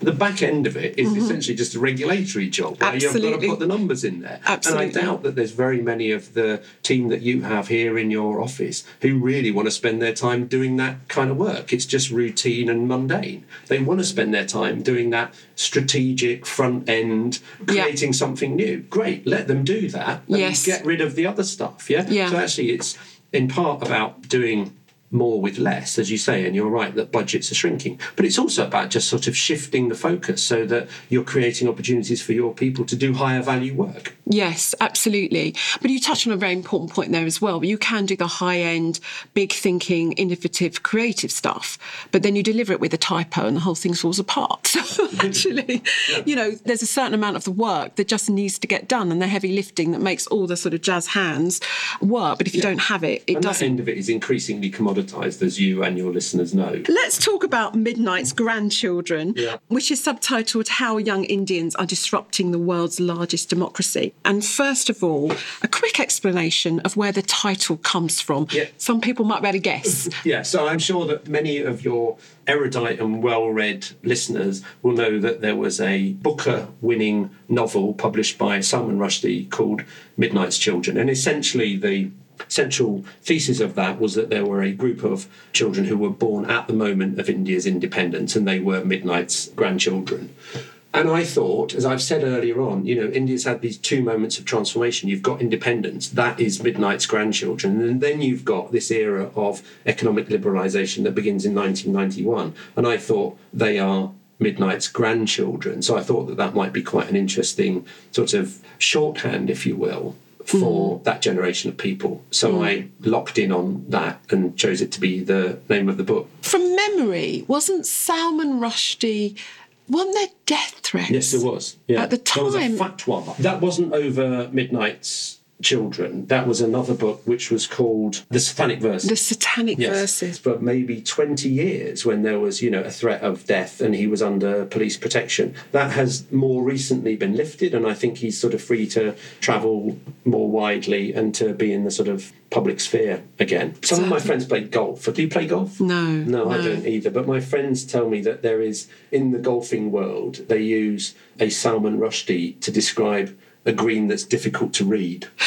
the back end of it is mm-hmm. essentially just a regulatory job where Absolutely. you've got to put the numbers in there. Absolutely. And I doubt that there's very many of the team that you have here in your office who really want to spend their time doing that kind of work. It's just routine and mundane. They want to spend their time doing that strategic front end, creating yeah. something new. Great, let them do that. And yes. get rid of the other stuff. Yeah. yeah. So actually, it's in part about doing more with less, as you say, and you're right that budgets are shrinking. But it's also about just sort of shifting the focus so that you're creating opportunities for your people to do higher value work. Yes, absolutely. But you touched on a very important point there as well. You can do the high end, big thinking, innovative, creative stuff, but then you deliver it with a typo and the whole thing falls apart. So actually, yeah. you know, there's a certain amount of the work that just needs to get done and the heavy lifting that makes all the sort of jazz hands work. But if you yeah. don't have it, it and doesn't. That end of it is increasingly commoditized, as you and your listeners know. Let's talk about Midnight's Grandchildren, yeah. which is subtitled How Young Indians Are Disrupting the World's Largest Democracy. And first of all, a quick explanation of where the title comes from. Yeah. Some people might be able to guess. yeah, so I'm sure that many of your erudite and well read listeners will know that there was a Booker winning novel published by Salman Rushdie called Midnight's Children. And essentially, the central thesis of that was that there were a group of children who were born at the moment of India's independence and they were Midnight's grandchildren. And I thought, as I've said earlier on, you know, India's had these two moments of transformation. You've got independence, that is Midnight's grandchildren. And then you've got this era of economic liberalisation that begins in 1991. And I thought they are Midnight's grandchildren. So I thought that that might be quite an interesting sort of shorthand, if you will, for mm. that generation of people. So mm. I locked in on that and chose it to be the name of the book. From memory, wasn't Salman Rushdie weren't there death threats? Yes, there was. Yeah. At the time. There was a fatwa. That wasn't over Midnight's children. That was another book which was called The Satanic Verses. The Satanic yes. Verses. But maybe 20 years when there was, you know, a threat of death and he was under police protection. That has more recently been lifted and I think he's sort of free to travel more widely and to be in the sort of public sphere again. Some so, of my friends play golf. Do you play golf? No, no. No, I don't either. But my friends tell me that there is, in the golfing world, they use a Salman Rushdie to describe a green that's difficult to read.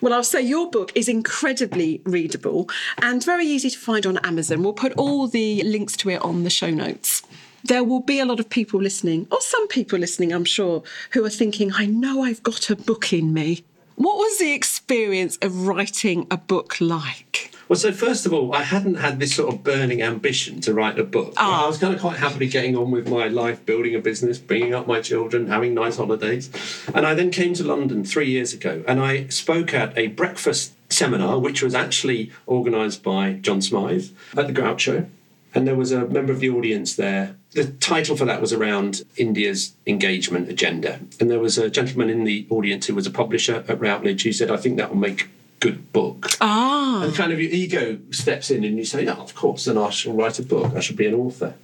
well, I'll say your book is incredibly readable and very easy to find on Amazon. We'll put all the links to it on the show notes. There will be a lot of people listening, or some people listening, I'm sure, who are thinking, I know I've got a book in me. What was the experience of writing a book like? Well, so first of all, I hadn't had this sort of burning ambition to write a book. Oh. I was kind of quite happily getting on with my life, building a business, bringing up my children, having nice holidays. And I then came to London three years ago and I spoke at a breakfast seminar, which was actually organised by John Smythe at the Groucho and there was a member of the audience there. The title for that was around India's engagement agenda. And there was a gentleman in the audience who was a publisher at Routledge who said, I think that will make good book. Ah. And kind of your ego steps in and you say, yeah, of course, then I shall write a book. I shall be an author.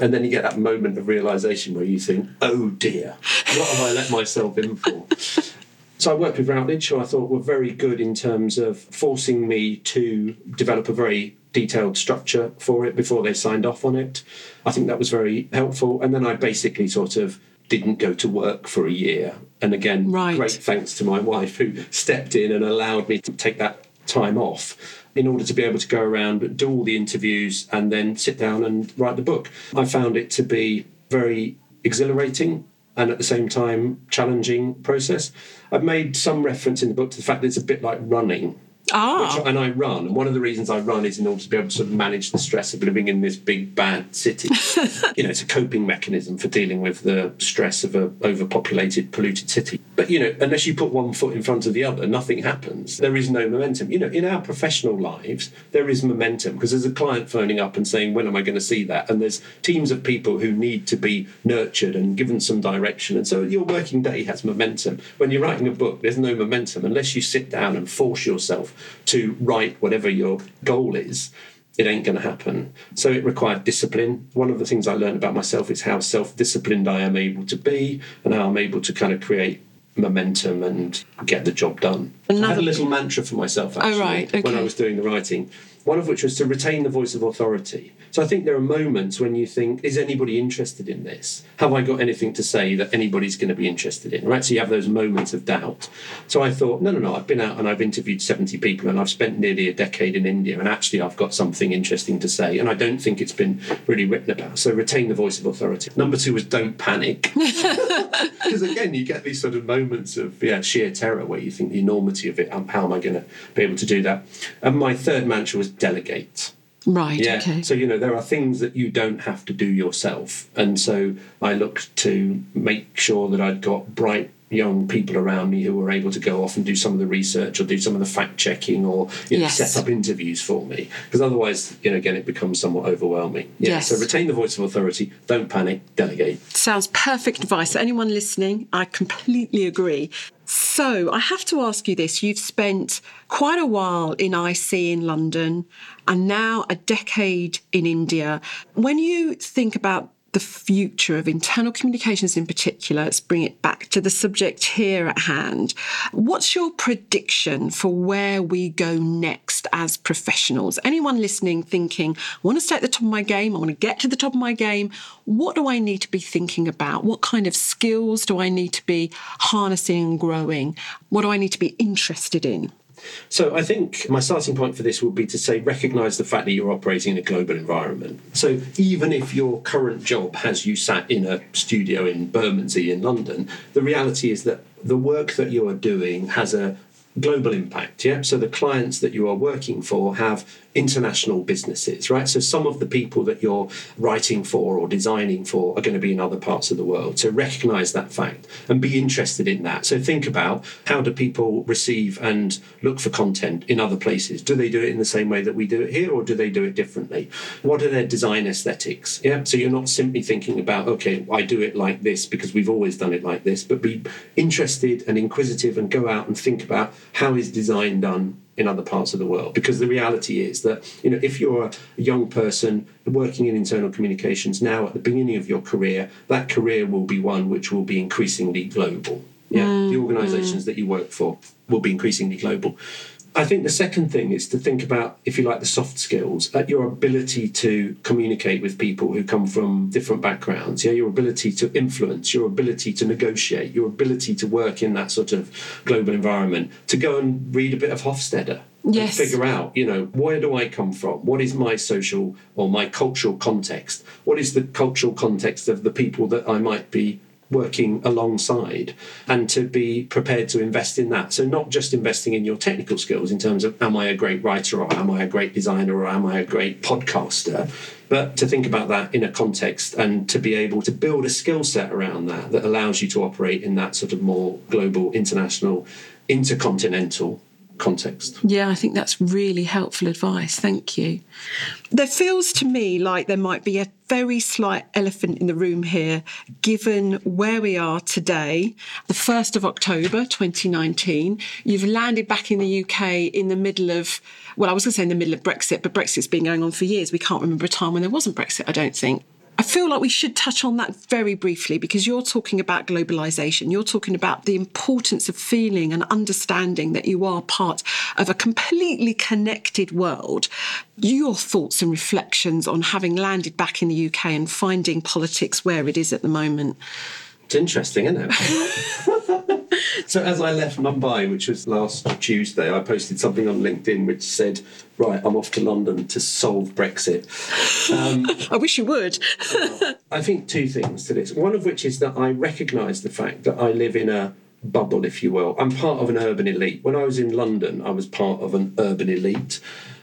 And then you get that moment of realization where you think, oh dear, what have I let myself in for? So I worked with Routledge, who I thought were very good in terms of forcing me to develop a very detailed structure for it before they signed off on it. I think that was very helpful. And then I basically sort of didn't go to work for a year. And again, right. great thanks to my wife who stepped in and allowed me to take that time off in order to be able to go around, do all the interviews, and then sit down and write the book. I found it to be very exhilarating and at the same time challenging process. I've made some reference in the book to the fact that it's a bit like running. Ah. Which, and I run, and one of the reasons I run is in order to be able to sort of manage the stress of living in this big bad city. you know, it's a coping mechanism for dealing with the stress of a overpopulated, polluted city. But you know, unless you put one foot in front of the other, nothing happens. There is no momentum. You know, in our professional lives, there is momentum because there's a client phoning up and saying, "When am I going to see that?" And there's teams of people who need to be nurtured and given some direction. And so your working day has momentum. When you're writing a book, there's no momentum unless you sit down and force yourself to write whatever your goal is, it ain't going to happen. So it required discipline. One of the things I learned about myself is how self disciplined I am able to be and how I'm able to kind of create momentum and get the job done. Another... I had a little mantra for myself oh, actually oh, right. okay. when I was doing the writing one of which was to retain the voice of authority. So I think there are moments when you think, is anybody interested in this? Have I got anything to say that anybody's going to be interested in? Right? So you have those moments of doubt. So I thought, no, no, no, I've been out and I've interviewed 70 people and I've spent nearly a decade in India and actually I've got something interesting to say and I don't think it's been really written about. So retain the voice of authority. Number two was don't panic. Because again, you get these sort of moments of yeah, sheer terror where you think the enormity of it, um, how am I going to be able to do that? And my third mantra was delegate. Right. Yeah. Okay. So you know there are things that you don't have to do yourself, and so I looked to make sure that I'd got bright young people around me who were able to go off and do some of the research or do some of the fact checking or you know, yes. set up interviews for me because otherwise you know again it becomes somewhat overwhelming yeah yes. so retain the voice of authority don't panic delegate sounds perfect advice anyone listening i completely agree so I have to ask you this. You've spent quite a while in IC in London and now a decade in India. When you think about the future of internal communications in particular, let's bring it back to the subject here at hand. What's your prediction for where we go next as professionals? Anyone listening thinking, I want to stay at the top of my game, I want to get to the top of my game, what do I need to be thinking about? What kind of skills do I need to be harnessing and growing? What do I need to be interested in? So I think my starting point for this would be to say recognize the fact that you're operating in a global environment. So even if your current job has you sat in a studio in Bermondsey in London, the reality is that the work that you are doing has a global impact yeah so the clients that you are working for have international businesses, right? So some of the people that you're writing for or designing for are going to be in other parts of the world. So recognize that fact and be interested in that. So think about how do people receive and look for content in other places? Do they do it in the same way that we do it here or do they do it differently? What are their design aesthetics? Yeah. So you're not simply thinking about, okay, I do it like this because we've always done it like this, but be interested and inquisitive and go out and think about how is design done in other parts of the world. Because the reality is that you know if you're a young person working in internal communications now at the beginning of your career that career will be one which will be increasingly global. Yeah? Mm, the organizations mm. that you work for will be increasingly global I think the second thing is to think about, if you like, the soft skills, at your ability to communicate with people who come from different backgrounds. Yeah, your ability to influence, your ability to negotiate, your ability to work in that sort of global environment. To go and read a bit of Hofstede. Yes. figure out, you know, where do I come from? What is my social or my cultural context? What is the cultural context of the people that I might be working alongside and to be prepared to invest in that. So, not just investing in your technical skills in terms of am I a great writer or am I a great designer or am I a great podcaster, but to think about that in a context and to be able to build a skill set around that that allows you to operate in that sort of more global, international, intercontinental context. Yeah, I think that's really helpful advice. Thank you. There feels to me like there might be a very slight elephant in the room here, given where we are today, the 1st of October 2019. You've landed back in the UK in the middle of, well, I was going to say in the middle of Brexit, but Brexit's been going on for years. We can't remember a time when there wasn't Brexit, I don't think. I feel like we should touch on that very briefly because you're talking about globalization. You're talking about the importance of feeling and understanding that you are part of a completely connected world. Your thoughts and reflections on having landed back in the UK and finding politics where it is at the moment. It's interesting, isn't it? So as I left Mumbai, which was last Tuesday, I posted something on LinkedIn which said, "Right, I'm off to London to solve Brexit." Um, I wish you would. I think two things to this. One of which is that I recognise the fact that I live in a bubble, if you will. I'm part of an urban elite. When I was in London, I was part of an urban elite,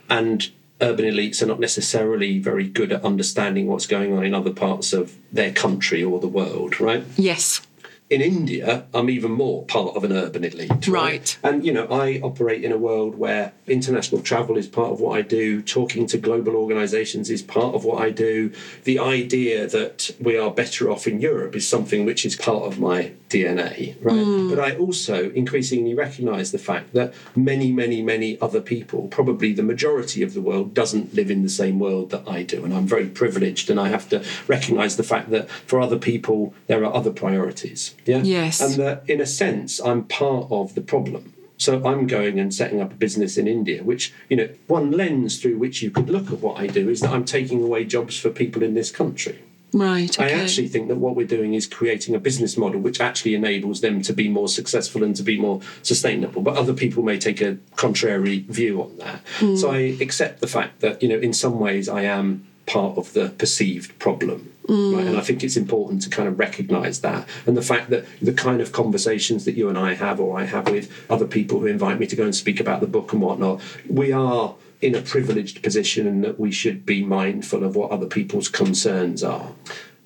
and urban elites are not necessarily very good at understanding what's going on in other parts of their country or the world, right? Yes. In India, I'm even more part of an urban elite. Right? Right. And, you know, I operate in a world where international travel is part of what I do, talking to global organizations is part of what I do. The idea that we are better off in Europe is something which is part of my DNA, right? Mm. But I also increasingly recognize the fact that many, many, many other people, probably the majority of the world, doesn't live in the same world that I do. And I'm very privileged and I have to recognize the fact that for other people, there are other priorities. Yeah. Yes. And that in a sense, I'm part of the problem. So I'm going and setting up a business in India, which, you know, one lens through which you could look at what I do is that I'm taking away jobs for people in this country. Right. I actually think that what we're doing is creating a business model which actually enables them to be more successful and to be more sustainable. But other people may take a contrary view on that. So hmm. I accept the fact that, you know, in some ways I am part of the perceived problem. Right? Hmm. And I think it's important to kind of recognize that. And the fact that the kind of conversations that you and I have, or I have with other people who invite me to go and speak about the book and whatnot, we are in a privileged position and that we should be mindful of what other people's concerns are.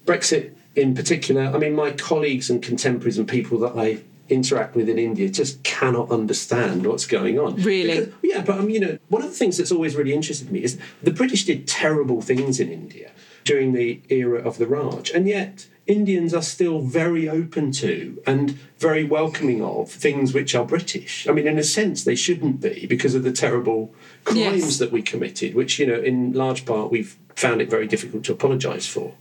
Brexit, in particular, I mean, my colleagues and contemporaries and people that I interact with in India just cannot understand what's going on. Really? Because- yeah, but um, you know, one of the things that's always really interested me is the British did terrible things in India during the era of the Raj, and yet Indians are still very open to and very welcoming of things which are British. I mean, in a sense, they shouldn't be because of the terrible crimes Yes. that we committed, which you know, in large part, we've found it very difficult to apologise for.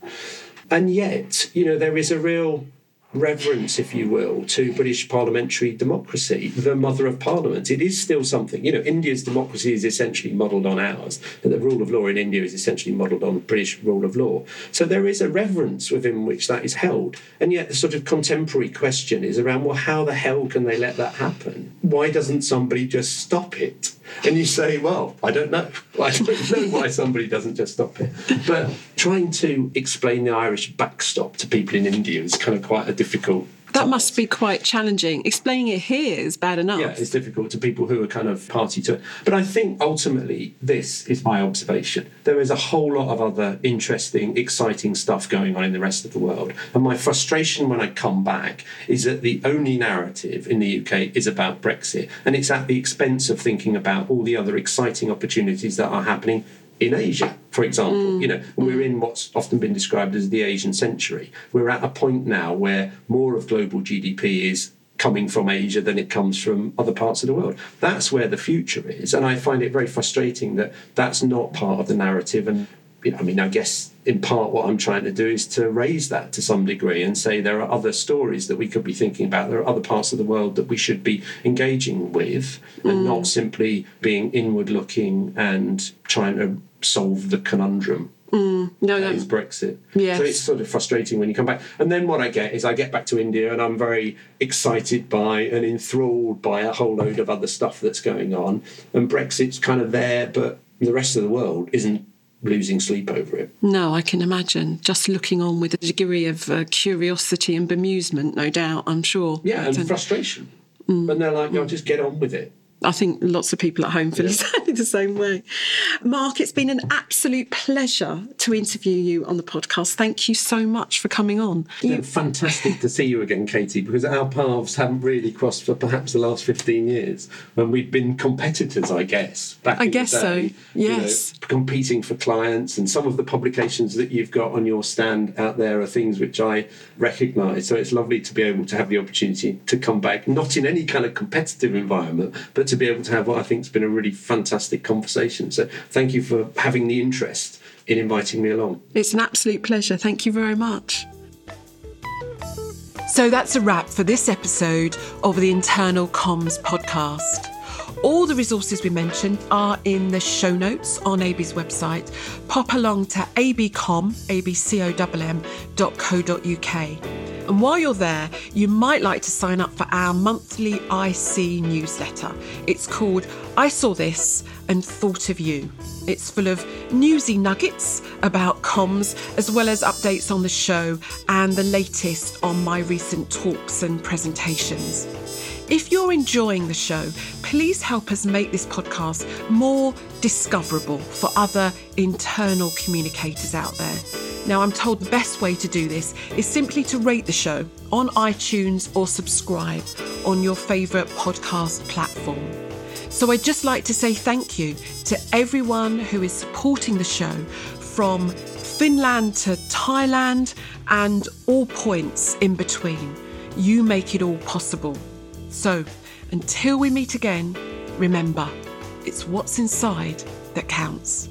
And yet, you know, there is a real reverence, if you will, to British parliamentary democracy, the mother of parliament. It is still something. You know, India's democracy is essentially modelled on ours, and the rule of law in India is essentially modelled on British rule of law. So there is a reverence within which that is held. And yet, the sort of contemporary question is around well, how the hell can they let that happen? Why doesn't somebody just stop it? And you say, well, I don't know. I don't know why somebody doesn't just stop it. But trying to explain the Irish backstop to people in India is kind of quite a difficult. That must be quite challenging. Explaining it here is bad enough. Yeah, it's difficult to people who are kind of party to it. But I think ultimately, this is my observation. There is a whole lot of other interesting, exciting stuff going on in the rest of the world. And my frustration when I come back is that the only narrative in the UK is about Brexit. And it's at the expense of thinking about all the other exciting opportunities that are happening in Asia, for example. Mm, you know, we're mm. in what's often been described as the Asian century. We're at a point now where more of global GDP is coming from Asia than it comes from other parts of the world. That's where the future is. And I find it very frustrating that that's not part of the narrative. And, you know, I mean, I guess in part what I'm trying to do is to raise that to some degree and say there are other stories that we could be thinking about. There are other parts of the world that we should be engaging with and mm. not simply being inward looking and trying to solve the conundrum No, that no. is Brexit. Yes. So it's sort of frustrating when you come back. And then what I get is I get back to India and I'm very excited by and enthralled by a whole load of other stuff that's going on. And Brexit's kind of there, but the rest of the world isn't losing sleep over it. No, I can imagine. Just looking on with a degree of uh, curiosity and bemusement, no doubt, I'm sure. Yeah, and But, um, frustration. Mm. And they're like, "No, just get on with it. I think lots of people at home feel exactly the same way. Mark, it's been an absolute pleasure to interview you on the podcast. Thank you so much for coming on. It's been fantastic to see you again, Katie, because our paths haven't really crossed for perhaps the last 15 years when we've been competitors, I guess. Back I guess so, day, you know, yes. competing for clients, and some of the publications that you've got on your stand out there are things which I recognise. So it's lovely to be able to have the opportunity to come back, not in any kind of competitive environment, but to be able to have what I think has been a really fantastic conversation. So thank you for having the interest in inviting me along. It's an absolute pleasure. Thank you very much. So that's a wrap for this episode of the Internal Comms podcast. All the resources we mentioned are in the show notes on AB's website. Pop along to abcom, abcomm.co.uk. And while you're there, you might like to sign up for our monthly IC newsletter. It's called I Saw This and Thought of You. It's full of newsy nuggets about comms, as well as updates on the show and the latest on my recent talks and presentations. If you're enjoying the show, please help us make this podcast more discoverable for other internal communicators out there. Now, I'm told the best way to do this is simply to rate the show on iTunes or subscribe on your favourite podcast platform. So, I'd just like to say thank you to everyone who is supporting the show from Finland to Thailand and all points in between. You make it all possible. So, until we meet again, remember, it's what's inside that counts.